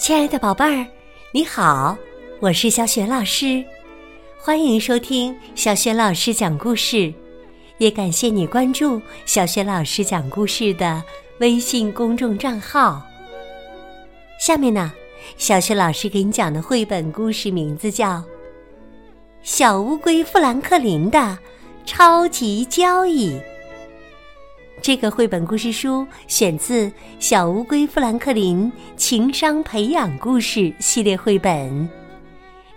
亲爱的宝贝儿，你好，我是小雪老师，欢迎收听小雪老师讲故事，也感谢你关注小雪老师讲故事的微信公众账号。下面呢，小雪老师给你讲的绘本故事名字叫《小乌龟富兰克林的超级交易》。这个绘本故事书选自《小乌龟富兰克林情商培养故事》系列绘本。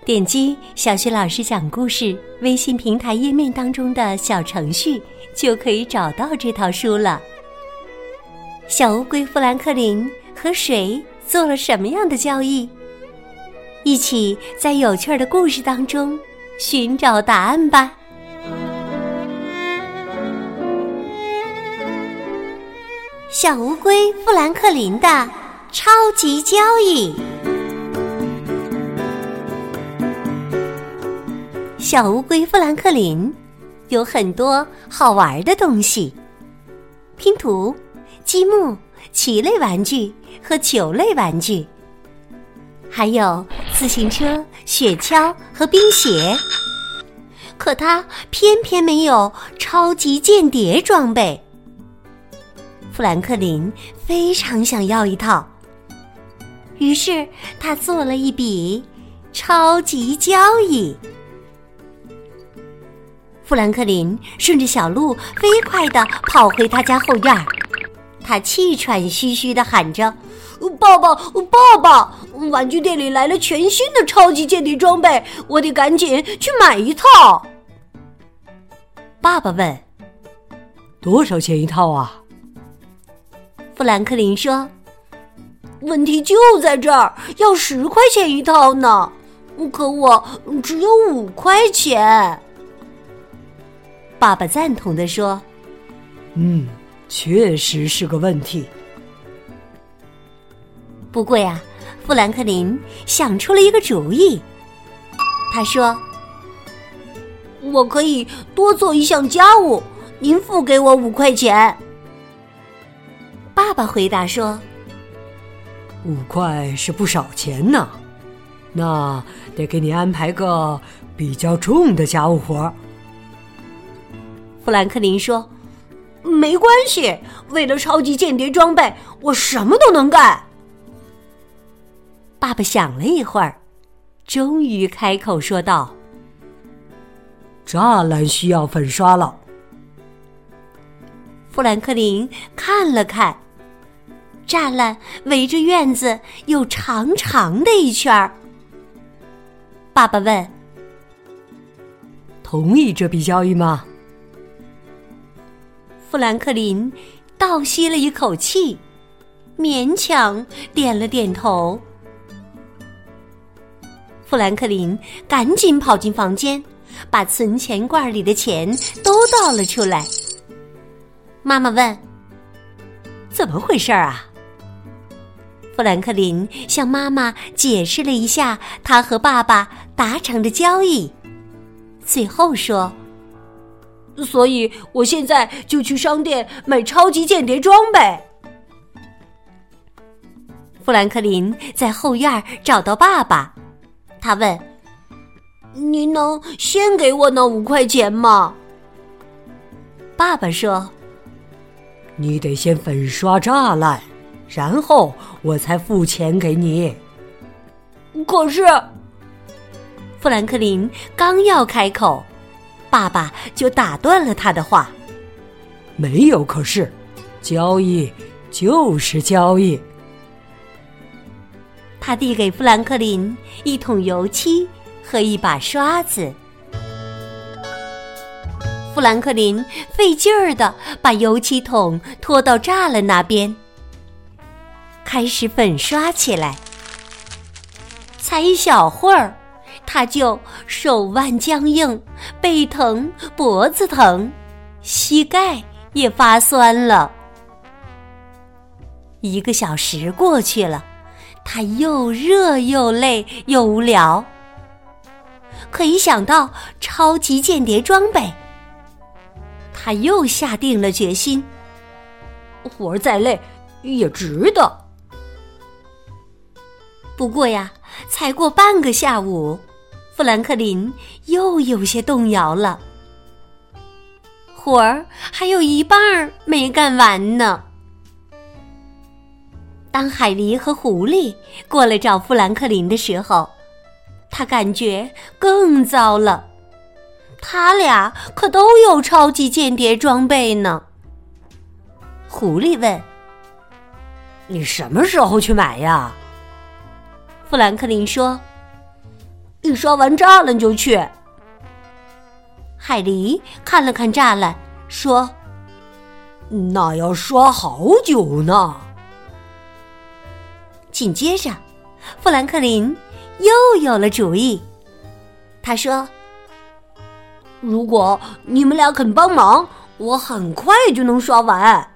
点击“小徐老师讲故事”微信平台页面当中的小程序，就可以找到这套书了。小乌龟富兰克林和谁做了什么样的交易？一起在有趣的故事当中寻找答案吧。小乌龟富兰克林的超级交易。小乌龟富兰克林有很多好玩的东西：拼图、积木、棋类玩具和球类玩具，还有自行车、雪橇和冰鞋。可他偏偏没有超级间谍装备。富兰克林非常想要一套，于是他做了一笔超级交易。富兰克林顺着小路飞快地跑回他家后院，他气喘吁吁地喊着：“爸爸，爸爸！玩具店里来了全新的超级间谍装备，我得赶紧去买一套。”爸爸问：“多少钱一套啊？”富兰克林说：“问题就在这儿，要十块钱一套呢，可我只有五块钱。”爸爸赞同的说：“嗯，确实是个问题。不过呀，富兰克林想出了一个主意。他说：‘我可以多做一项家务，您付给我五块钱。’”爸爸回答说：“五块是不少钱呢，那得给你安排个比较重的家务活。”富兰克林说：“没关系，为了超级间谍装备，我什么都能干。”爸爸想了一会儿，终于开口说道：“栅栏需要粉刷了。”富兰克林看了看。栅栏围着院子有长长的一圈儿。爸爸问：“同意这笔交易吗？”富兰克林倒吸了一口气，勉强点了点头。富兰克林赶紧跑进房间，把存钱罐里的钱都倒了出来。妈妈问：“怎么回事啊？”富兰克林向妈妈解释了一下他和爸爸达成的交易，最后说：“所以我现在就去商店买超级间谍装备。”富兰克林在后院找到爸爸，他问：“您能先给我那五块钱吗？”爸爸说：“你得先粉刷栅栏。”然后我才付钱给你。可是，富兰克林刚要开口，爸爸就打断了他的话：“没有可是，交易就是交易。”他递给富兰克林一桶油漆和一把刷子。富兰克林费劲儿的把油漆桶拖到栅栏那边。开始粉刷起来，才一小会儿，他就手腕僵硬、背疼、脖子疼，膝盖也发酸了。一个小时过去了，他又热又累又无聊。可一想到超级间谍装备，他又下定了决心，活儿再累也值得。不过呀，才过半个下午，富兰克林又有些动摇了。活儿还有一半儿没干完呢。当海狸和狐狸过来找富兰克林的时候，他感觉更糟了。他俩可都有超级间谍装备呢。狐狸问：“你什么时候去买呀？”富兰克林说：“一刷完栅栏就去。”海狸看了看栅栏，说：“那要刷好久呢。”紧接着，富兰克林又有了主意。他说：“如果你们俩肯帮忙，我很快就能刷完。”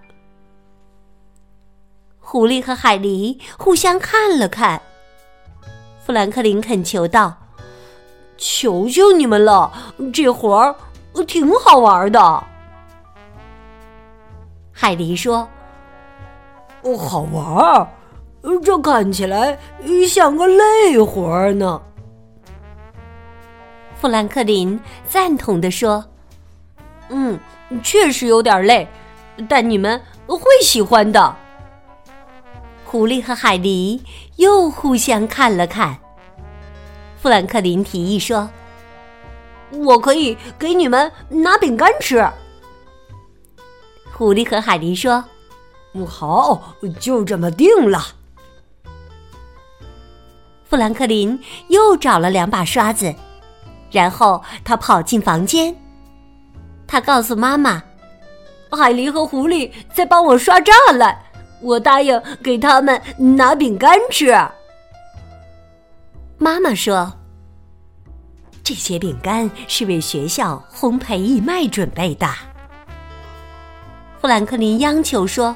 狐狸和海狸互相看了看。富兰克林恳求道：“求求你们了，这活儿挺好玩的。”海狸说：“哦，好玩儿。”这看起来像个累活儿呢。富兰克林赞同的说：“嗯，确实有点累，但你们会喜欢的。”狐狸和海狸又互相看了看。富兰克林提议说：“我可以给你们拿饼干吃。”狐狸和海狸说：“好，就这么定了。”富兰克林又找了两把刷子，然后他跑进房间。他告诉妈妈：“海狸和狐狸在帮我刷栅栏，我答应给他们拿饼干吃。”妈妈说：“这些饼干是为学校烘焙义卖准备的。”富兰克林央求说：“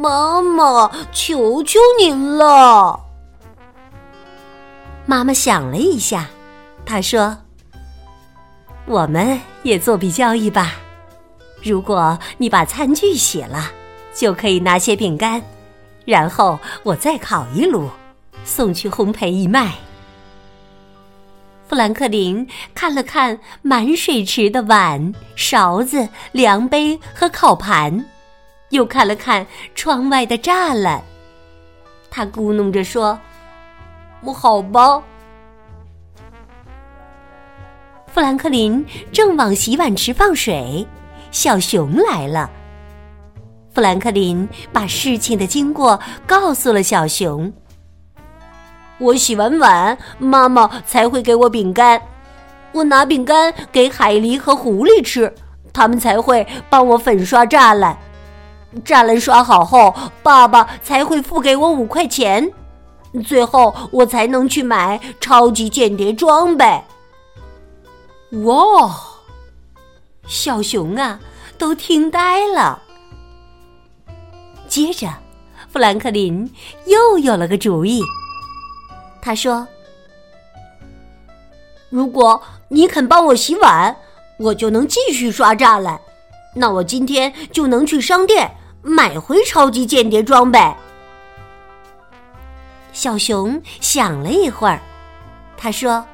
妈妈，求求您了！”妈妈想了一下，她说：“我们也做笔交易吧。如果你把餐具洗了，就可以拿些饼干，然后我再烤一炉，送去烘焙义卖。”富兰克林看了看满水池的碗、勺子、量杯和烤盘，又看了看窗外的栅栏，他咕哝着说。我好吧。富兰克林正往洗碗池放水，小熊来了。富兰克林把事情的经过告诉了小熊。我洗完碗，妈妈才会给我饼干。我拿饼干给海狸和狐狸吃，他们才会帮我粉刷栅栏。栅栏刷好后，爸爸才会付给我五块钱。最后，我才能去买超级间谍装备。哇！小熊啊，都听呆了。接着，富兰克林又有了个主意。他说：“如果你肯帮我洗碗，我就能继续刷栅栏。那我今天就能去商店买回超级间谍装备。”小熊想了一会儿，他说：“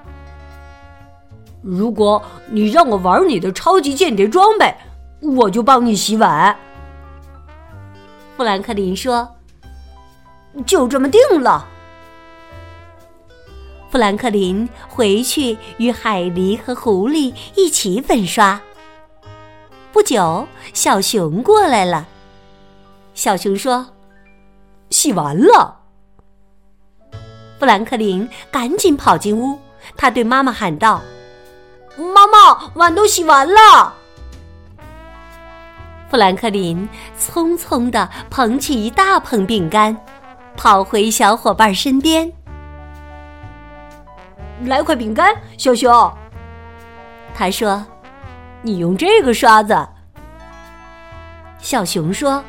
如果你让我玩你的超级间谍装备，我就帮你洗碗。”富兰克林说：“就这么定了。”富兰克林回去与海狸和狐狸一起粉刷。不久，小熊过来了。小熊说：“洗完了。”富兰克林赶紧跑进屋，他对妈妈喊道：“妈妈，碗都洗完了。”富兰克林匆匆地捧起一大捧饼干，跑回小伙伴身边。“来块饼干，小熊。”他说，“你用这个刷子。”小熊说：“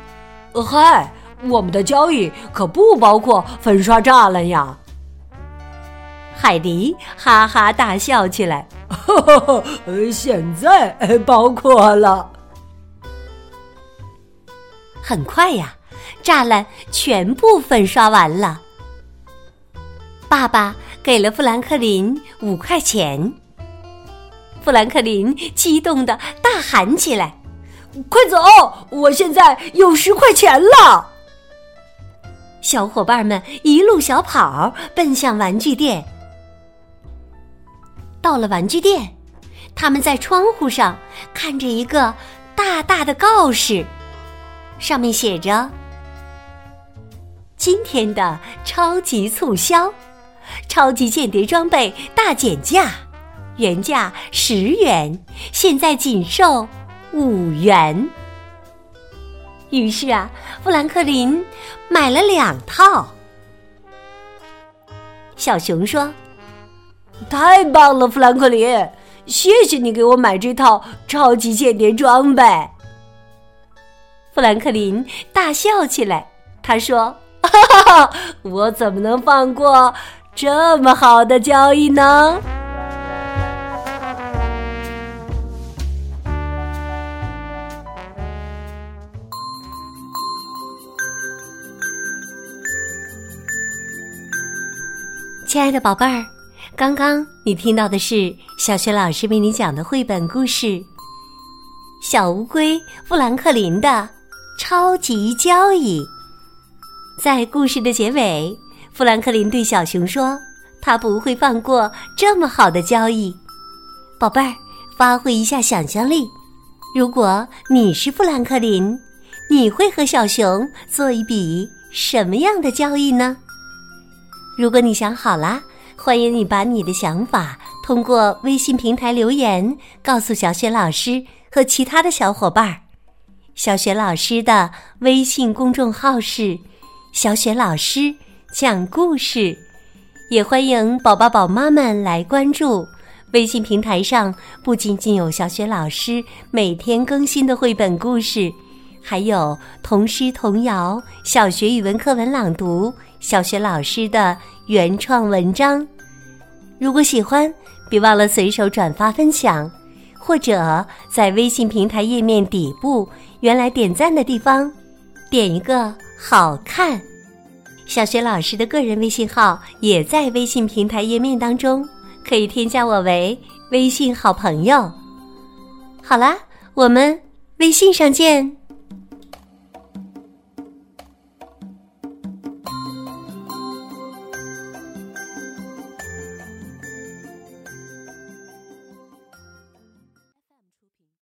嗨，我们的交易可不包括粉刷栅栏呀。”海迪哈哈大笑起来。现在包括了。很快呀，栅栏全部粉刷完了。爸爸给了富兰克林五块钱。富兰克林激动的大喊起来：“快走！我现在有十块钱了！”小伙伴们一路小跑奔向玩具店。到了玩具店，他们在窗户上看着一个大大的告示，上面写着：“今天的超级促销，超级间谍装备大减价。”原价十元，现在仅售五元。于是啊，富兰克林买了两套。小熊说：“太棒了，富兰克林，谢谢你给我买这套超级间谍装备。”富兰克林大笑起来，他说：“哈哈哈，我怎么能放过这么好的交易呢？”亲爱的宝贝儿，刚刚你听到的是小学老师为你讲的绘本故事《小乌龟富兰克林的超级交易》。在故事的结尾，富兰克林对小熊说：“他不会放过这么好的交易。”宝贝儿，发挥一下想象力，如果你是富兰克林，你会和小熊做一笔什么样的交易呢？如果你想好了，欢迎你把你的想法通过微信平台留言告诉小雪老师和其他的小伙伴儿。小雪老师的微信公众号是“小雪老师讲故事”，也欢迎宝宝宝妈们来关注。微信平台上不仅仅有小雪老师每天更新的绘本故事，还有童诗童谣、小学语文课文朗读。小学老师的原创文章，如果喜欢，别忘了随手转发分享，或者在微信平台页面底部原来点赞的地方点一个好看。小学老师的个人微信号也在微信平台页面当中，可以添加我为微信好朋友。好啦，我们微信上见。